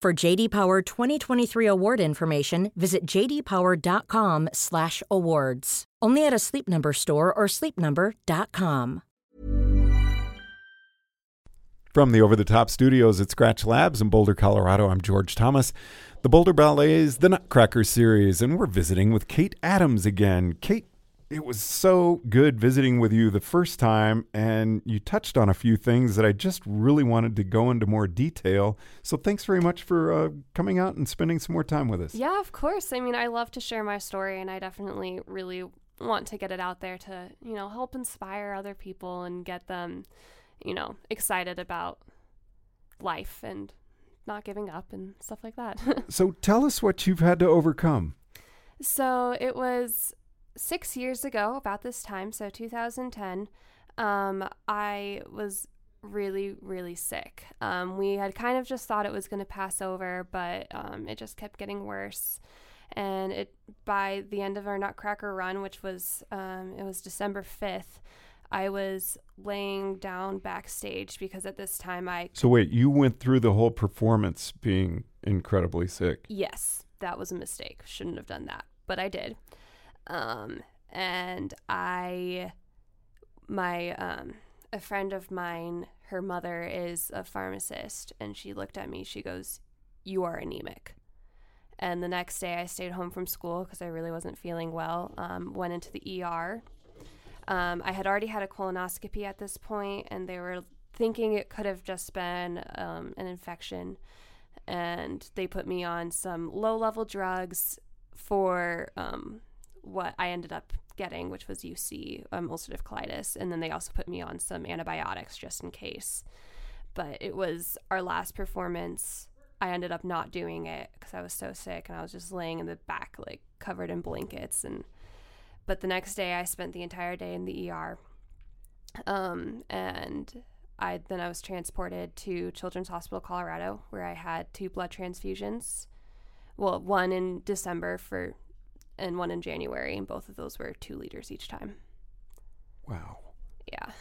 For JD Power 2023 award information, visit jdpower.com/awards. Only at a Sleep Number store or sleepnumber.com. From the over the top studios at Scratch Labs in Boulder, Colorado, I'm George Thomas. The Boulder Ballet's The Nutcracker series, and we're visiting with Kate Adams again. Kate, it was so good visiting with you the first time, and you touched on a few things that I just really wanted to go into more detail. So thanks very much for uh, coming out and spending some more time with us. Yeah, of course. I mean, I love to share my story, and I definitely really want to get it out there to, you know, help inspire other people and get them, you know, excited about life and not giving up and stuff like that. so tell us what you've had to overcome. So it was six years ago, about this time, so 2010. Um, I was really, really sick. Um, we had kind of just thought it was going to pass over, but um, it just kept getting worse. And it by the end of our Nutcracker run, which was um, it was December 5th, I was laying down backstage because at this time I. So, wait, you went through the whole performance being incredibly sick? Yes, that was a mistake. Shouldn't have done that, but I did. Um, and I, my, um, a friend of mine, her mother is a pharmacist, and she looked at me. She goes, You are anemic. And the next day, I stayed home from school because I really wasn't feeling well. Um, went into the ER um, I had already had a colonoscopy at this point, and they were thinking it could have just been um, an infection. And they put me on some low level drugs for um, what I ended up getting, which was UC, um, ulcerative colitis. And then they also put me on some antibiotics just in case. But it was our last performance. I ended up not doing it because I was so sick and I was just laying in the back, like covered in blankets. And but the next day, I spent the entire day in the ER. Um, and I then I was transported to Children's Hospital Colorado, where I had two blood transfusions. Well, one in December for, and one in January, and both of those were two liters each time. Wow. Yeah.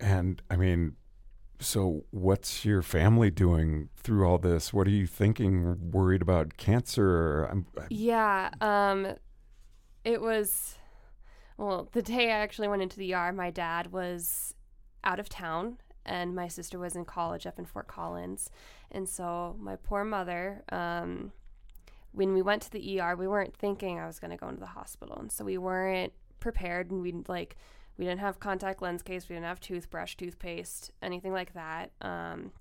And I mean, so what's your family doing through all this? What are you thinking? Worried about cancer? I'm, I'm... Yeah. Um, it was well the day i actually went into the ER my dad was out of town and my sister was in college up in fort collins and so my poor mother um, when we went to the er we weren't thinking i was going to go into the hospital and so we weren't prepared and we like we didn't have contact lens case we didn't have toothbrush toothpaste anything like that um,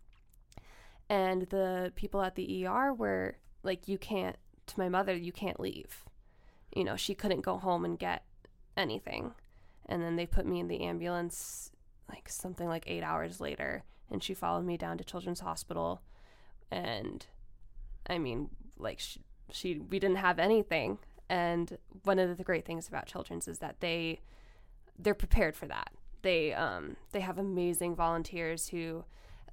and the people at the er were like you can't to my mother you can't leave you know, she couldn't go home and get anything. And then they put me in the ambulance like something like eight hours later, and she followed me down to Children's Hospital. And I mean, like, she, she we didn't have anything. And one of the great things about Children's is that they they're prepared for that. They um they have amazing volunteers who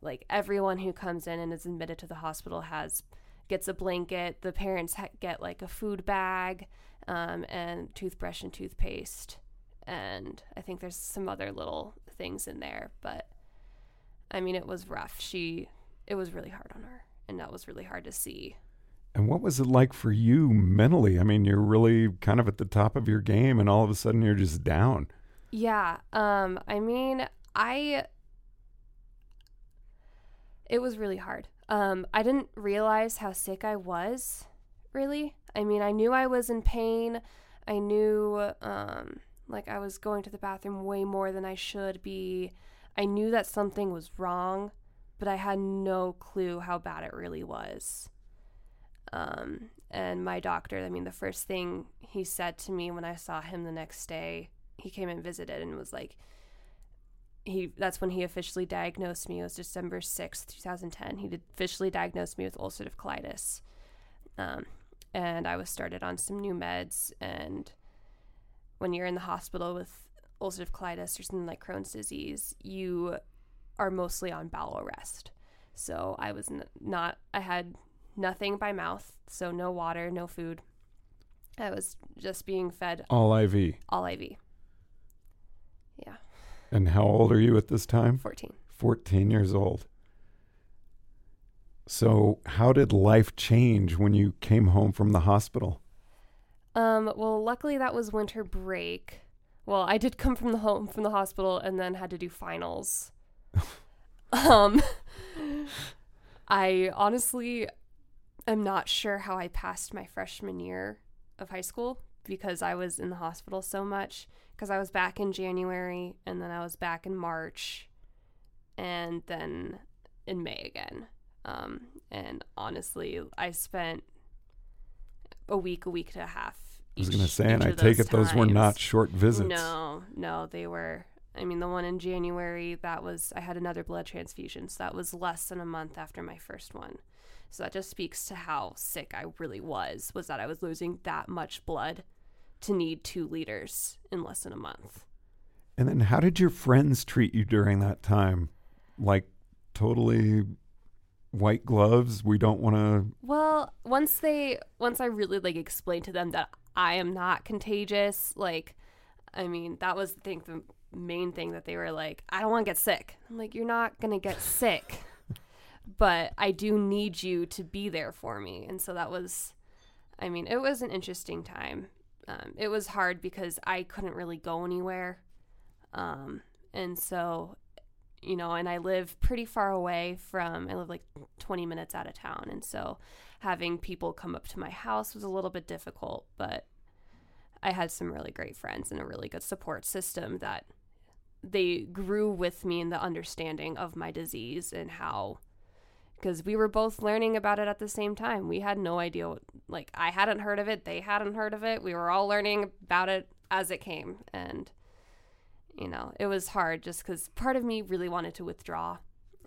like everyone who comes in and is admitted to the hospital has gets a blanket. The parents ha- get like a food bag um, and toothbrush and toothpaste. And I think there's some other little things in there, but I mean, it was rough. She, it was really hard on her, and that was really hard to see. And what was it like for you mentally? I mean, you're really kind of at the top of your game, and all of a sudden you're just down. Yeah. Um. I mean, I. It was really hard. Um, I didn't realize how sick I was, really. I mean, I knew I was in pain. I knew, um, like, I was going to the bathroom way more than I should be. I knew that something was wrong, but I had no clue how bad it really was. Um, and my doctor, I mean, the first thing he said to me when I saw him the next day, he came and visited and was like, he that's when he officially diagnosed me. It was December sixth, two thousand ten. He did officially diagnosed me with ulcerative colitis, um, and I was started on some new meds. And when you're in the hospital with ulcerative colitis or something like Crohn's disease, you are mostly on bowel arrest. So I was not. I had nothing by mouth, so no water, no food. I was just being fed All IV. all IV. Yeah, And how old are you at this time? 14. 14 years old. So, how did life change when you came home from the hospital? Um, well, luckily that was winter break. Well, I did come from the home from the hospital and then had to do finals. um, I honestly am not sure how I passed my freshman year of high school because I was in the hospital so much. Because I was back in January and then I was back in March and then in May again. Um, and honestly, I spent a week, a week and a half. I was going to say, and I take it those were not short visits. No, no, they were. I mean, the one in January, that was, I had another blood transfusion. So that was less than a month after my first one. So that just speaks to how sick I really was, was that I was losing that much blood to need two liters in less than a month. And then, how did your friends treat you during that time? Like, totally white gloves? We don't want to. Well, once they once I really like explained to them that I am not contagious, like I mean, that was I think the main thing that they were like, I don't want to get sick. I'm like, you're not going to get sick. But I do need you to be there for me. And so that was I mean, it was an interesting time. Um, it was hard because I couldn't really go anywhere. Um, and so you know, and I live pretty far away from, I live like 20 minutes out of town. And so having people come up to my house was a little bit difficult, but I had some really great friends and a really good support system that they grew with me in the understanding of my disease and how, because we were both learning about it at the same time. We had no idea, like, I hadn't heard of it, they hadn't heard of it. We were all learning about it as it came. And, you know, it was hard just because part of me really wanted to withdraw.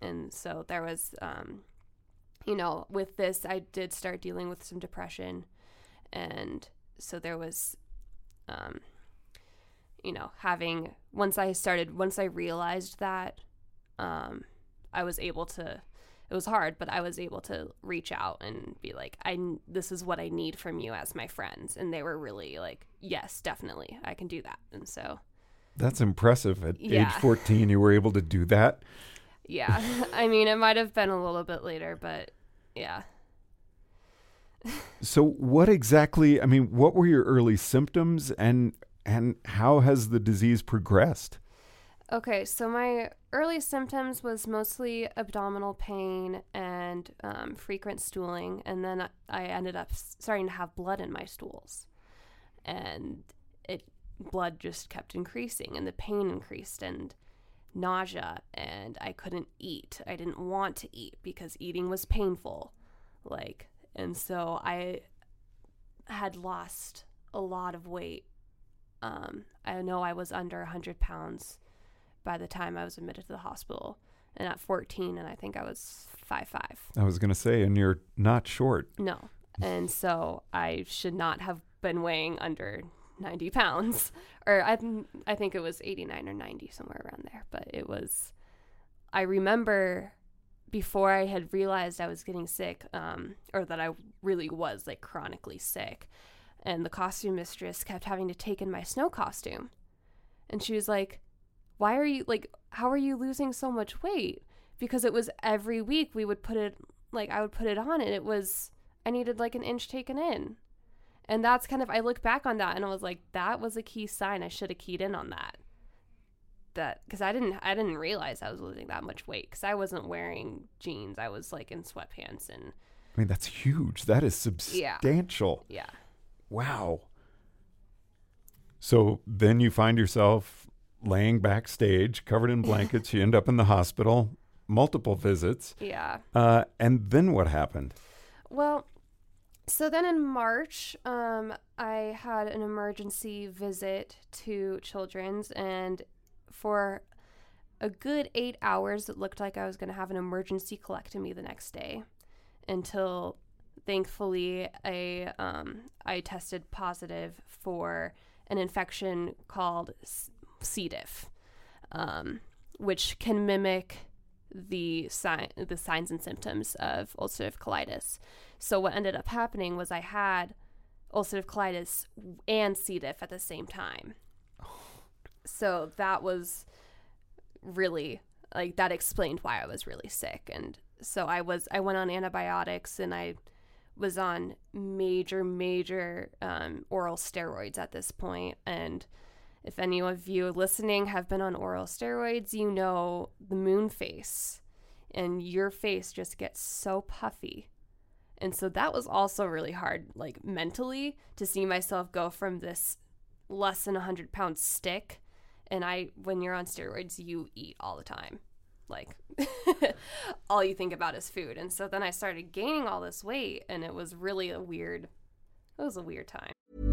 And so there was, um, you know, with this, I did start dealing with some depression. And so there was, um, you know, having, once I started, once I realized that, um, I was able to, it was hard, but I was able to reach out and be like, I, this is what I need from you as my friends. And they were really like, yes, definitely, I can do that. And so, That's impressive. At Yeah. age 14, you were able to do that. Yeah. I mean, it might have been a little bit later, but yeah. So, what exactly? I mean, what were your early symptoms, and and how has the disease progressed? Okay, so my early symptoms was mostly abdominal pain and um, frequent stooling, and then I- ended up starting to have blood in my stools, and it blood just kept increasing, and the pain increased, and nausea, and I couldn't eat. I didn't want to eat because eating was painful, like, and so I had lost a lot of weight. Um, I know I was under 100 pounds by the time I was admitted to the hospital. And at 14, and I think I was five five. I was going to say, and you're not short. No. And so I should not have been weighing under 90 pounds. Or I, I think it was 89 or 90, somewhere around there. But it was, I remember before I had realized I was getting sick, um, or that I really was like chronically sick, and the costume mistress kept having to take in my snow costume. And she was like, Why are you, like, how are you losing so much weight? Because it was every week we would put it, like, I would put it on, and it was, I needed like an inch taken in. And that's kind of, I look back on that and I was like, that was a key sign. I should have keyed in on that. that because I didn't I didn't realize I was losing that much weight because I wasn't wearing jeans. I was like in sweatpants and I mean, that's huge. That is substantial. yeah. Wow. So then you find yourself laying backstage, covered in blankets. you end up in the hospital, multiple visits. Yeah. Uh, and then what happened? Well, so then in March, um, I had an emergency visit to Children's, and for a good eight hours, it looked like I was going to have an emergency colectomy the next day until thankfully I, um, I tested positive for an infection called C. diff, um, which can mimic the sign the signs and symptoms of ulcerative colitis. So what ended up happening was I had ulcerative colitis and C. diff at the same time. So that was really like that explained why I was really sick and so I was I went on antibiotics and I was on major major um, oral steroids at this point and if any of you listening have been on oral steroids, you know the moon face, and your face just gets so puffy. And so that was also really hard, like mentally, to see myself go from this less than 100 pound stick. And I, when you're on steroids, you eat all the time. Like, all you think about is food. And so then I started gaining all this weight, and it was really a weird, it was a weird time.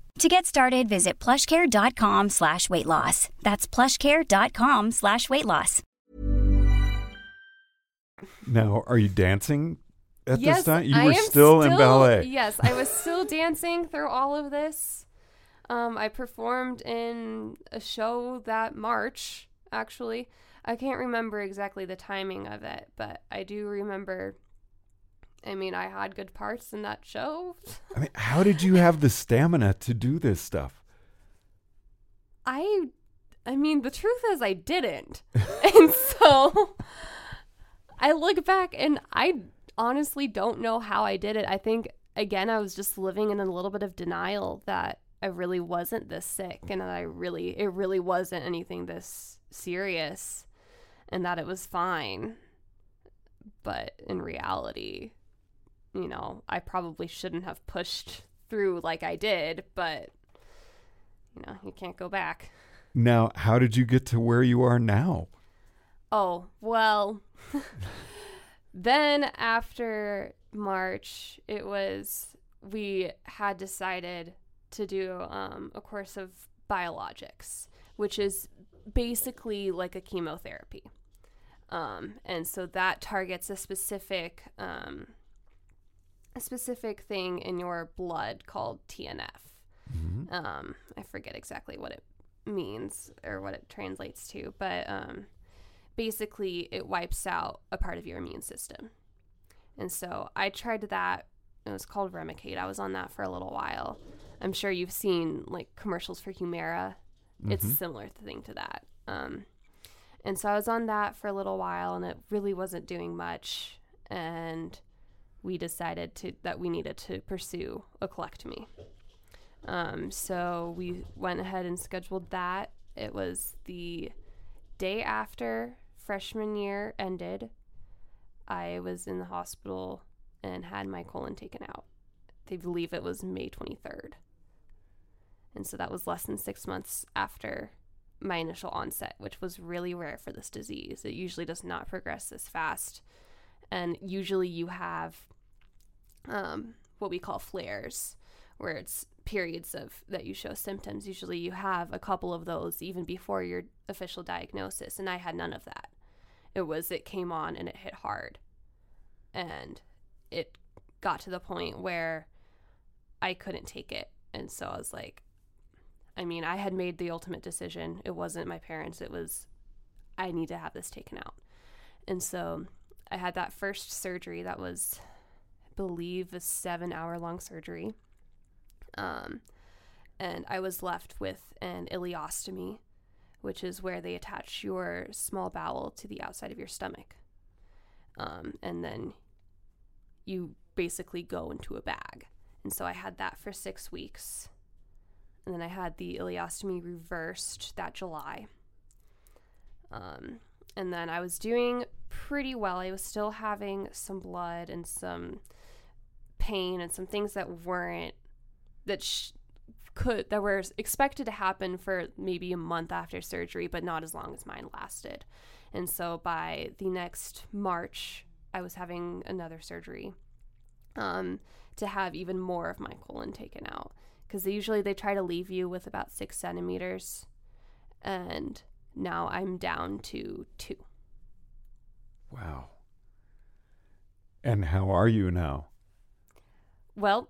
To get started, visit plushcare.com slash weight loss. That's plushcare.com slash weight loss. Now, are you dancing at yes, this time? You I were am still, in ballet. Yes, I was still dancing through all of this. Um, I performed in a show that March, actually. I can't remember exactly the timing of it, but I do remember. I mean, I had good parts in that show. I mean, how did you have the stamina to do this stuff? I, I mean, the truth is, I didn't, and so I look back and I honestly don't know how I did it. I think again, I was just living in a little bit of denial that I really wasn't this sick and that I really, it really wasn't anything this serious and that it was fine. But in reality, you know, I probably shouldn't have pushed through like I did, but you know, you can't go back. Now, how did you get to where you are now? Oh, well, then after March, it was, we had decided to do um, a course of biologics, which is basically like a chemotherapy. Um, and so that targets a specific, um, a specific thing in your blood called TNF. Um, I forget exactly what it means or what it translates to, but um, basically it wipes out a part of your immune system. And so I tried that. It was called Remicade. I was on that for a little while. I'm sure you've seen like commercials for Humira. It's a similar thing to that. Um, and so I was on that for a little while, and it really wasn't doing much. And we decided to that we needed to pursue a colectomy. Um, so we went ahead and scheduled that. It was the day after freshman year ended. I was in the hospital and had my colon taken out. They believe it was May 23rd. And so that was less than six months after my initial onset, which was really rare for this disease. It usually does not progress this fast. And usually you have um, what we call flares, where it's periods of that you show symptoms. Usually you have a couple of those even before your official diagnosis. And I had none of that. It was, it came on and it hit hard. And it got to the point where I couldn't take it. And so I was like, I mean, I had made the ultimate decision. It wasn't my parents, it was, I need to have this taken out. And so I had that first surgery that was, I believe, a seven hour long surgery. Um, and I was left with an ileostomy, which is where they attach your small bowel to the outside of your stomach. Um, and then you basically go into a bag. And so I had that for six weeks. And then I had the ileostomy reversed that July. Um, and then I was doing pretty well. I was still having some blood and some pain and some things that weren't that sh- could that were expected to happen for maybe a month after surgery, but not as long as mine lasted. And so by the next March, I was having another surgery um, to have even more of my colon taken out because usually they try to leave you with about six centimeters, and now I'm down to two. Wow. And how are you now? Well,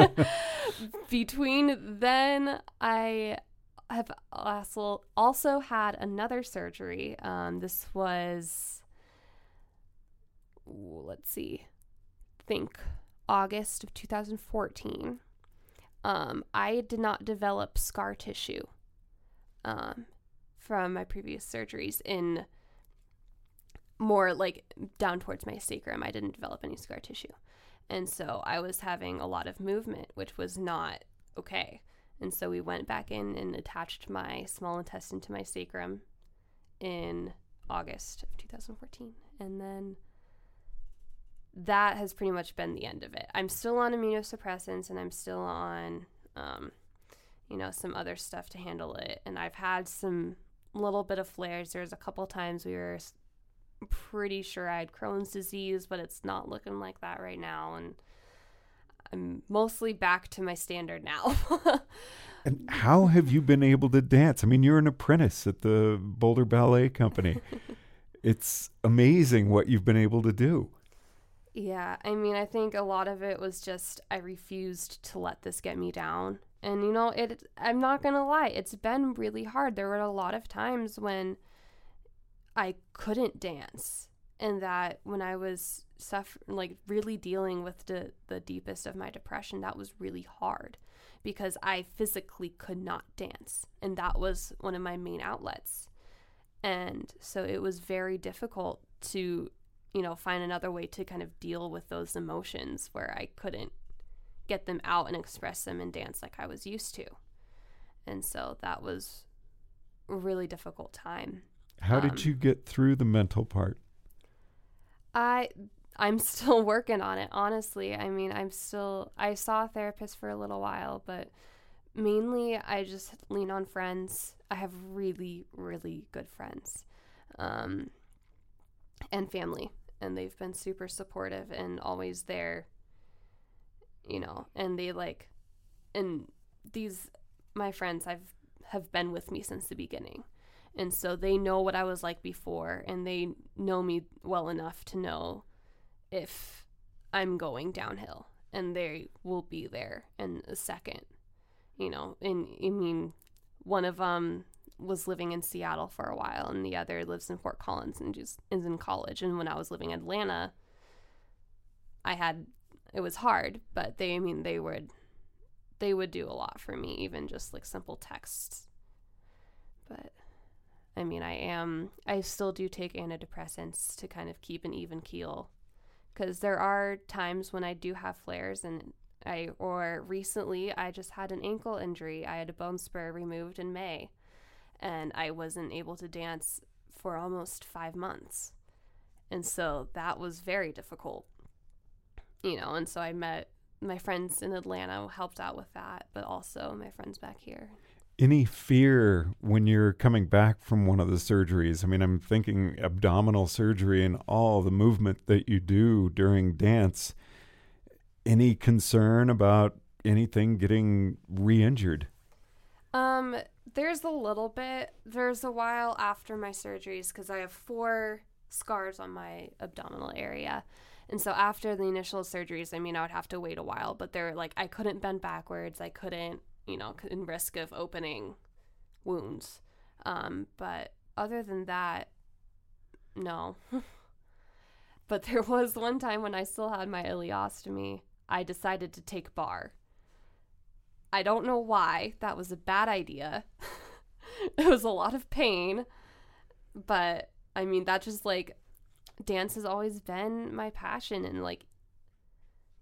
between then, I have also also had another surgery. Um, this was, ooh, let's see, think August of 2014. Um, I did not develop scar tissue um, from my previous surgeries in more like down towards my sacrum. I didn't develop any scar tissue. And so I was having a lot of movement, which was not okay. And so we went back in and attached my small intestine to my sacrum in August of 2014. And then that has pretty much been the end of it. I'm still on immunosuppressants and I'm still on, um, you know, some other stuff to handle it. And I've had some little bit of flares. There's a couple times we were pretty sure I had Crohn's disease, but it's not looking like that right now. And I'm mostly back to my standard now. and how have you been able to dance? I mean, you're an apprentice at the Boulder Ballet Company. it's amazing what you've been able to do. Yeah, I mean, I think a lot of it was just I refused to let this get me down. And you know, it I'm not going to lie, it's been really hard. There were a lot of times when I couldn't dance and that when I was suffering like really dealing with the the deepest of my depression, that was really hard because I physically could not dance and that was one of my main outlets. And so it was very difficult to you know, find another way to kind of deal with those emotions where I couldn't get them out and express them in dance like I was used to. And so that was a really difficult time. How Um, did you get through the mental part? I I'm still working on it, honestly. I mean, I'm still I saw a therapist for a little while, but mainly I just lean on friends. I have really really good friends. Um and family and they've been super supportive and always there you mm. know and they like and these my friends i've have been with me since the beginning. And so they know what i was like before and they know me well enough to know if i'm going downhill and they will be there in a second you know. And i mean one of them was living in Seattle for a while, and the other lives in Fort Collins and just is in college. And when I was living in Atlanta, I had it was hard, but they, I mean, they would they would do a lot for me, even just like simple texts. But I mean, I am I still do take antidepressants to kind of keep an even keel, because there are times when I do have flares and. I or recently I just had an ankle injury. I had a bone spur removed in May and I wasn't able to dance for almost five months. And so that was very difficult, you know. And so I met my friends in Atlanta, helped out with that, but also my friends back here. any fear when you're coming back from one of the surgeries? I mean, I'm thinking abdominal surgery and all the movement that you do during dance. Any concern about anything getting re injured? Um, there's a little bit. There's a while after my surgeries because I have four scars on my abdominal area. And so after the initial surgeries, I mean, I would have to wait a while, but they're like, I couldn't bend backwards. I couldn't, you know, in risk of opening wounds. Um, but other than that, no. but there was one time when I still had my ileostomy, I decided to take barre. I don't know why. That was a bad idea. it was a lot of pain. But I mean, that just like dance has always been my passion. And like,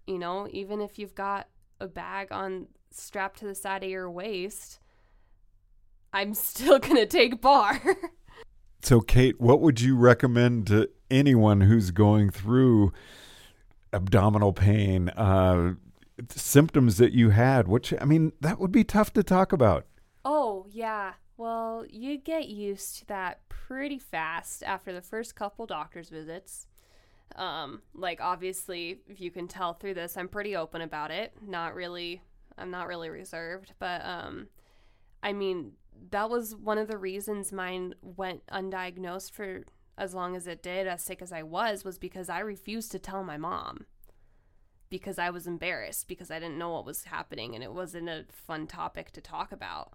you know, even if you've got a bag on strapped to the side of your waist, I'm still going to take barre. So, Kate, what would you recommend to anyone who's going through abdominal pain, uh, symptoms that you had? Which, I mean, that would be tough to talk about. Oh, yeah. Well, you get used to that pretty fast after the first couple doctor's visits. Um, like obviously, if you can tell through this, I'm pretty open about it. Not really I'm not really reserved, but um I mean, that was one of the reasons mine went undiagnosed for as long as it did, as sick as I was, was because I refused to tell my mom because I was embarrassed because I didn't know what was happening and it wasn't a fun topic to talk about.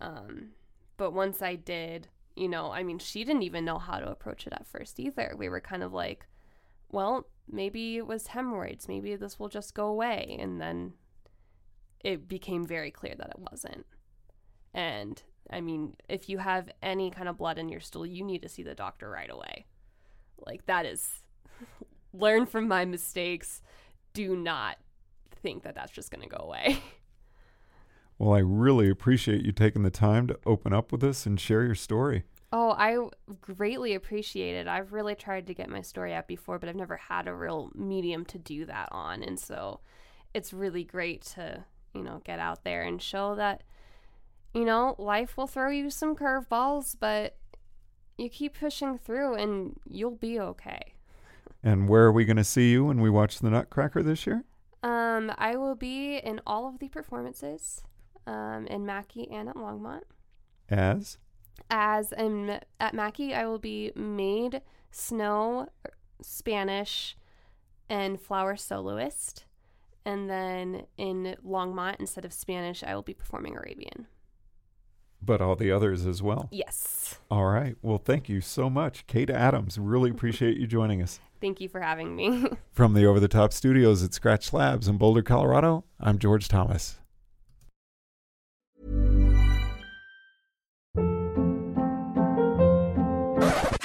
Um, but once I did, you know, I mean, she didn't even know how to approach it at first either. We were kind of like, well, maybe it was hemorrhoids. Maybe this will just go away. And then it became very clear that it wasn't. And I mean, if you have any kind of blood in your stool, you need to see the doctor right away. Like, that is learn from my mistakes. Do not think that that's just going to go away. Well, I really appreciate you taking the time to open up with us and share your story. Oh, I greatly appreciate it. I've really tried to get my story out before, but I've never had a real medium to do that on. And so it's really great to, you know, get out there and show that, you know, life will throw you some curveballs, but you keep pushing through and you'll be okay. And where are we going to see you when we watch the Nutcracker this year? Um, I will be in all of the performances um, in Macky and at Longmont. As? As in, at Macky, I will be maid, snow, Spanish, and flower soloist. And then in Longmont, instead of Spanish, I will be performing Arabian. But all the others as well. Yes. All right. Well, thank you so much, Kate Adams. Really appreciate you joining us. Thank you for having me. From the Over the Top studios at Scratch Labs in Boulder, Colorado, I'm George Thomas.